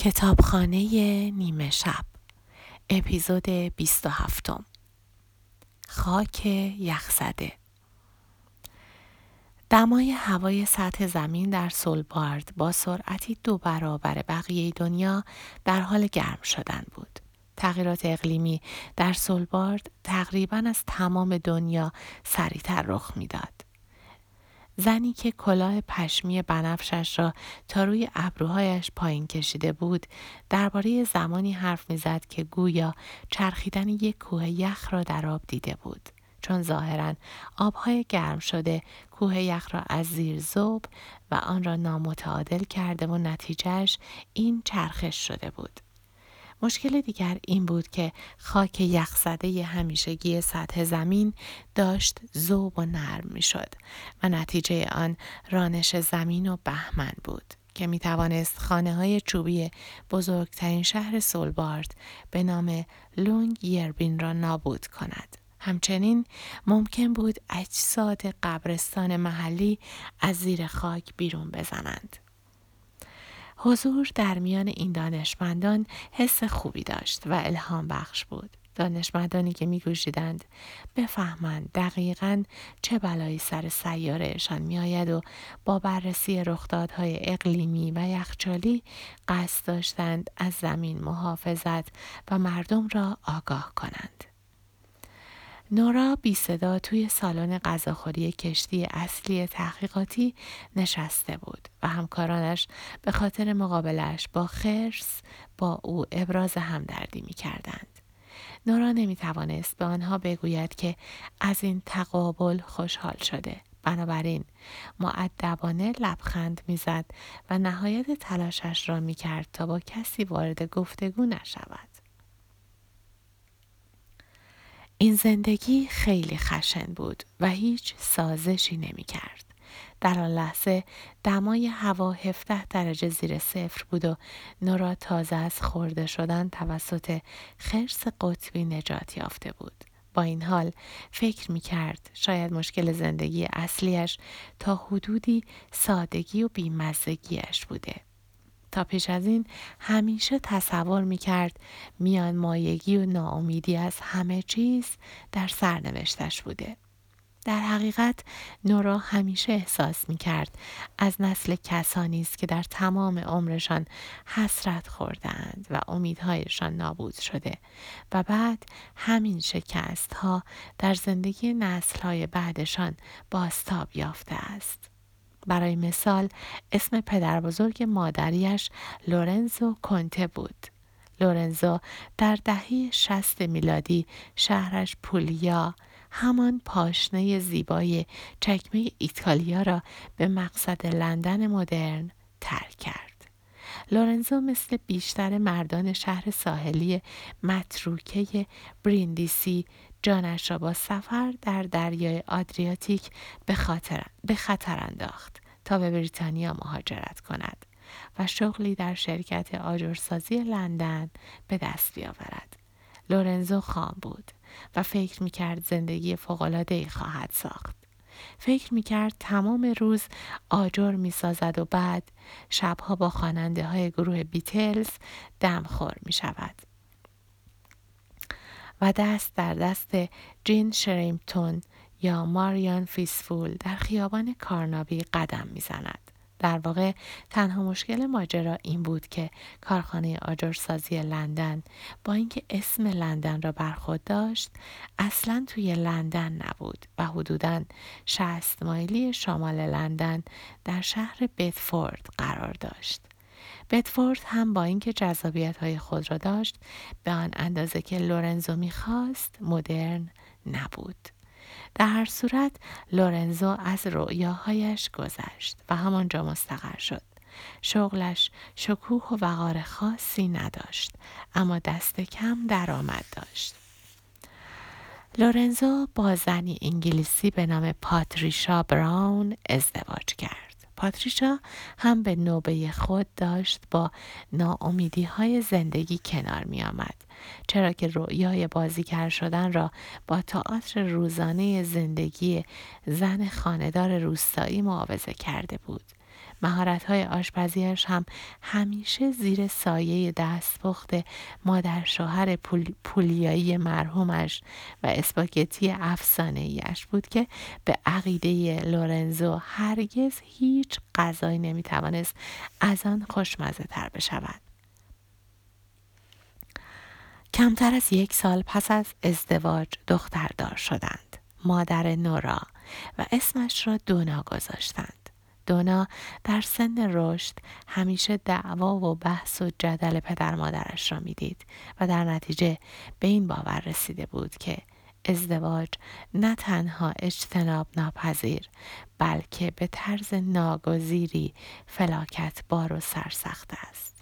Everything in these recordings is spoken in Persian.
کتابخانه نیمه شب اپیزود 27 خاک یخزده دمای هوای سطح زمین در سولبارد با سرعتی دو برابر بقیه دنیا در حال گرم شدن بود. تغییرات اقلیمی در سولبارد تقریبا از تمام دنیا سریعتر رخ می‌داد. زنی که کلاه پشمی بنفشش را تا روی ابروهایش پایین کشیده بود درباره زمانی حرف می‌زد که گویا چرخیدن یک کوه یخ را در آب دیده بود. چون ظاهرا آبهای گرم شده کوه یخ را از زیر زوب و آن را نامتعادل کرده و نتیجهش این چرخش شده بود. مشکل دیگر این بود که خاک یخزده همیشگی سطح زمین داشت زوب و نرم می شد و نتیجه آن رانش زمین و بهمن بود که می توانست خانه های چوبی بزرگترین شهر سولبارد به نام لونگ یربین را نابود کند. همچنین ممکن بود اجساد قبرستان محلی از زیر خاک بیرون بزنند. حضور در میان این دانشمندان حس خوبی داشت و الهام بخش بود. دانشمندانی که میگوشیدند بفهمند دقیقا چه بلایی سر سیارهشان میآید و با بررسی رخدادهای اقلیمی و یخچالی قصد داشتند از زمین محافظت و مردم را آگاه کنند. نورا بی صدا توی سالن غذاخوری کشتی اصلی تحقیقاتی نشسته بود و همکارانش به خاطر مقابلش با خرس با او ابراز همدردی می کردند. نورا نمی توانست به آنها بگوید که از این تقابل خوشحال شده. بنابراین معدبانه لبخند می‌زد و نهایت تلاشش را می کرد تا با کسی وارد گفتگو نشود. این زندگی خیلی خشن بود و هیچ سازشی نمی کرد. در آن لحظه دمای هوا 17 درجه زیر صفر بود و نورا تازه از خورده شدن توسط خرس قطبی نجات یافته بود. با این حال فکر می کرد شاید مشکل زندگی اصلیش تا حدودی سادگی و بیمزگیش بوده. تا پیش از این همیشه تصور می کرد میان مایگی و ناامیدی از همه چیز در سرنوشتش بوده. در حقیقت نورا همیشه احساس می کرد از نسل کسانی است که در تمام عمرشان حسرت خوردند و امیدهایشان نابود شده و بعد همین شکست ها در زندگی نسل های بعدشان باستاب یافته است. برای مثال اسم پدر بزرگ مادریش لورنزو کنته بود. لورنزو در دهه شست میلادی شهرش پولیا همان پاشنه زیبای چکمه ایتالیا را به مقصد لندن مدرن ترک کرد. لورنزو مثل بیشتر مردان شهر ساحلی متروکه بریندیسی جانش را با سفر در دریای آدریاتیک به, خاطر به خطر انداخت تا به بریتانیا مهاجرت کند و شغلی در شرکت آجرسازی لندن به دست بیاورد. لورنزو خام بود و فکر می‌کرد زندگی فوقالعادهای خواهد ساخت. فکر می‌کرد تمام روز آجر می‌سازد و بعد شبها با خواننده های گروه بیتلز دمخور می شود. و دست در دست جین شریمتون یا ماریان فیسفول در خیابان کارنابی قدم می‌زند. در واقع تنها مشکل ماجرا این بود که کارخانه آجرسازی لندن با اینکه اسم لندن را بر خود داشت اصلا توی لندن نبود و حدوداً 60 مایلی شمال لندن در شهر بتفورد قرار داشت. بتفورد هم با اینکه جذابیت های خود را داشت به آن اندازه که لورنزو می‌خواست مدرن نبود. در هر صورت لورنزو از رؤیاهایش گذشت و همانجا مستقر شد. شغلش شکوه و وقار خاصی نداشت اما دست کم درآمد داشت. لورنزو با زنی انگلیسی به نام پاتریشا براون ازدواج کرد. پاتریشا هم به نوبه خود داشت با ناامیدی های زندگی کنار می آمد. چرا که رویای بازیگر شدن را با تئاتر روزانه زندگی زن خاندار روستایی معاوضه کرده بود. مهارت های آشپزیش هم همیشه زیر سایه دستپخت مادر شوهر پولیایی مرحومش و اسپاگتی افسانه ایش بود که به عقیده لورنزو هرگز هیچ غذایی نمی‌توانست از آن خوشمزه تر بشود. کمتر از یک سال پس از ازدواج دختردار شدند. مادر نورا و اسمش را دونا گذاشتند. دونا در سن رشد همیشه دعوا و بحث و جدل پدر مادرش را می‌دید و در نتیجه به این باور رسیده بود که ازدواج نه تنها اجتناب ناپذیر بلکه به طرز ناگزیری فلاکت بار و سرسخت است.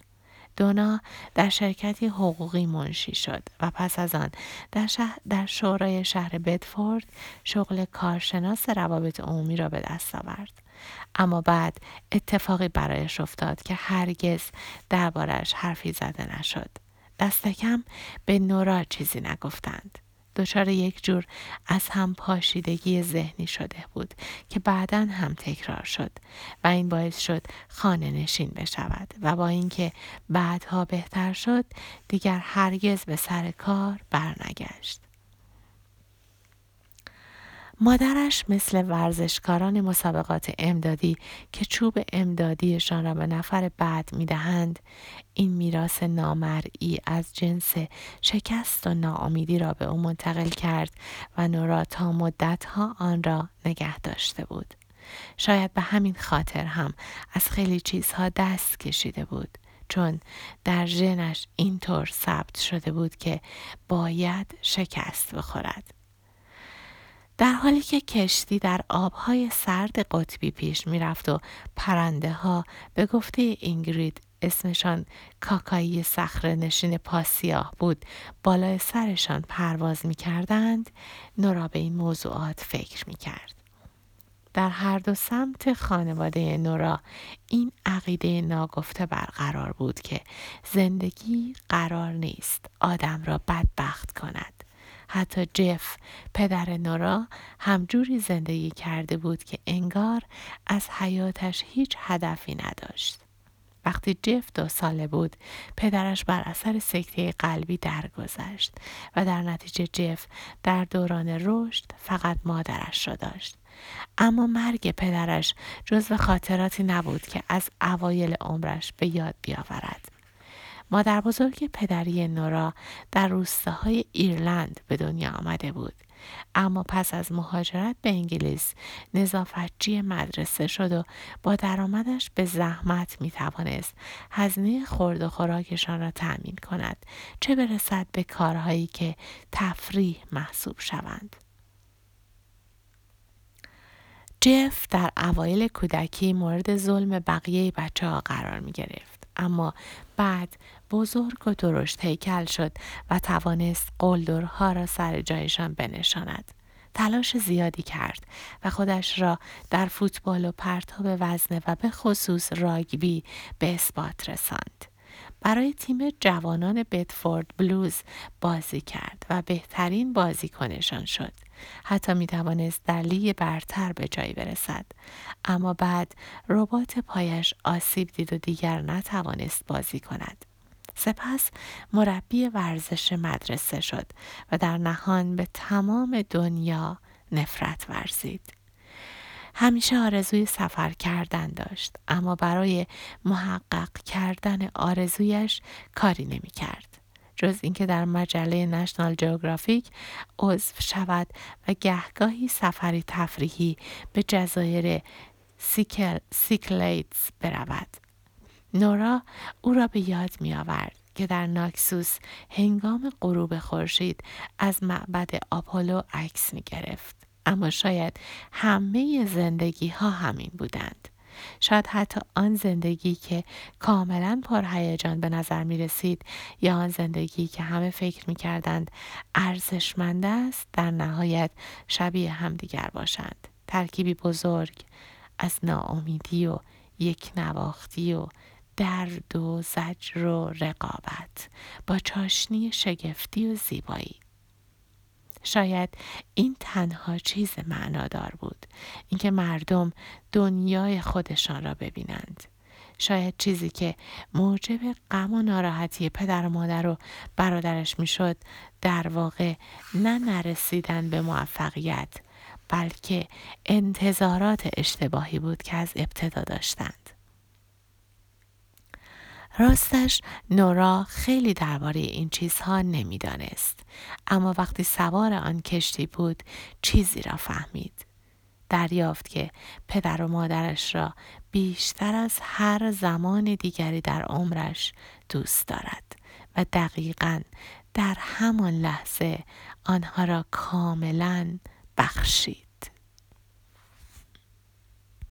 دونا در شرکتی حقوقی منشی شد و پس از آن در, شهر در شورای شهر بدفورد شغل کارشناس روابط عمومی را به دست آورد. اما بعد اتفاقی برایش افتاد که هرگز دربارش حرفی زده نشد. دست کم به نورا چیزی نگفتند. دچار یک جور از هم پاشیدگی ذهنی شده بود که بعدا هم تکرار شد و این باعث شد خانه نشین بشود و با اینکه بعدها بهتر شد دیگر هرگز به سر کار برنگشت. مادرش مثل ورزشکاران مسابقات امدادی که چوب امدادیشان را به نفر بعد می‌دهند این میراث نامرئی از جنس شکست و ناامیدی را به او منتقل کرد و نورا تا مدتها آن را نگه داشته بود. شاید به همین خاطر هم از خیلی چیزها دست کشیده بود چون در ژنش اینطور ثبت شده بود که باید شکست بخورد. در حالی که کشتی در آبهای سرد قطبی پیش می‌رفت و پرنده ها به گفته اینگرید اسمشان کاکایی صخره نشین پاسیاه بود بالای سرشان پرواز می کردند نورا به این موضوعات فکر می کرد. در هر دو سمت خانواده نورا این عقیده ناگفته برقرار بود که زندگی قرار نیست آدم را بدبخت کند حتی جف پدر نورا همجوری زندگی کرده بود که انگار از حیاتش هیچ هدفی نداشت. وقتی جف دو ساله بود پدرش بر اثر سکته قلبی درگذشت و در نتیجه جف در دوران رشد فقط مادرش را داشت اما مرگ پدرش جزو خاطراتی نبود که از اوایل عمرش به یاد بیاورد مادر بزرگ پدری نورا در روستاهای ایرلند به دنیا آمده بود. اما پس از مهاجرت به انگلیس نظافتچی مدرسه شد و با درآمدش به زحمت می توانست هزینه خورد و خوراکشان را تأمین کند چه برسد به کارهایی که تفریح محسوب شوند. جف در اوایل کودکی مورد ظلم بقیه بچه ها قرار می گرفت. اما بعد بزرگ و درشت هیکل شد و توانست قلدرها را سر جایشان بنشاند. تلاش زیادی کرد و خودش را در فوتبال و پرتاب وزنه و به خصوص راگبی به اثبات رساند. برای تیم جوانان بتفورد بلوز بازی کرد و بهترین بازیکنشان شد. حتی می توانست در لیگ برتر به جایی برسد. اما بعد ربات پایش آسیب دید و دیگر نتوانست بازی کند. سپس مربی ورزش مدرسه شد و در نهان به تمام دنیا نفرت ورزید. همیشه آرزوی سفر کردن داشت اما برای محقق کردن آرزویش کاری نمی کرد. جز اینکه در مجله نشنال جیوگرافیک عضو شود و گهگاهی سفری تفریحی به جزایر سیکل، سیکلیتس برود. نورا او را به یاد می آورد که در ناکسوس هنگام غروب خورشید از معبد آپولو عکس می گرفت. اما شاید همه زندگی ها همین بودند. شاید حتی آن زندگی که کاملا پرهیجان به نظر می رسید یا آن زندگی که همه فکر می کردند ارزشمند است در نهایت شبیه همدیگر باشند. ترکیبی بزرگ از ناامیدی و یک نواختی و درد و زجر و رقابت با چاشنی شگفتی و زیبایی شاید این تنها چیز معنادار بود. اینکه مردم دنیای خودشان را ببینند. شاید چیزی که موجب غم و ناراحتی پدر و مادر و برادرش می‌شد در واقع نه نرسیدن به موفقیت بلکه انتظارات اشتباهی بود که از ابتدا داشتند. راستش نورا خیلی درباره این چیزها نمی‌دانست. اما وقتی سوار آن کشتی بود چیزی را فهمید. دریافت که پدر و مادرش را بیشتر از هر زمان دیگری در عمرش دوست دارد و دقیقا در همان لحظه آنها را کاملا بخشید.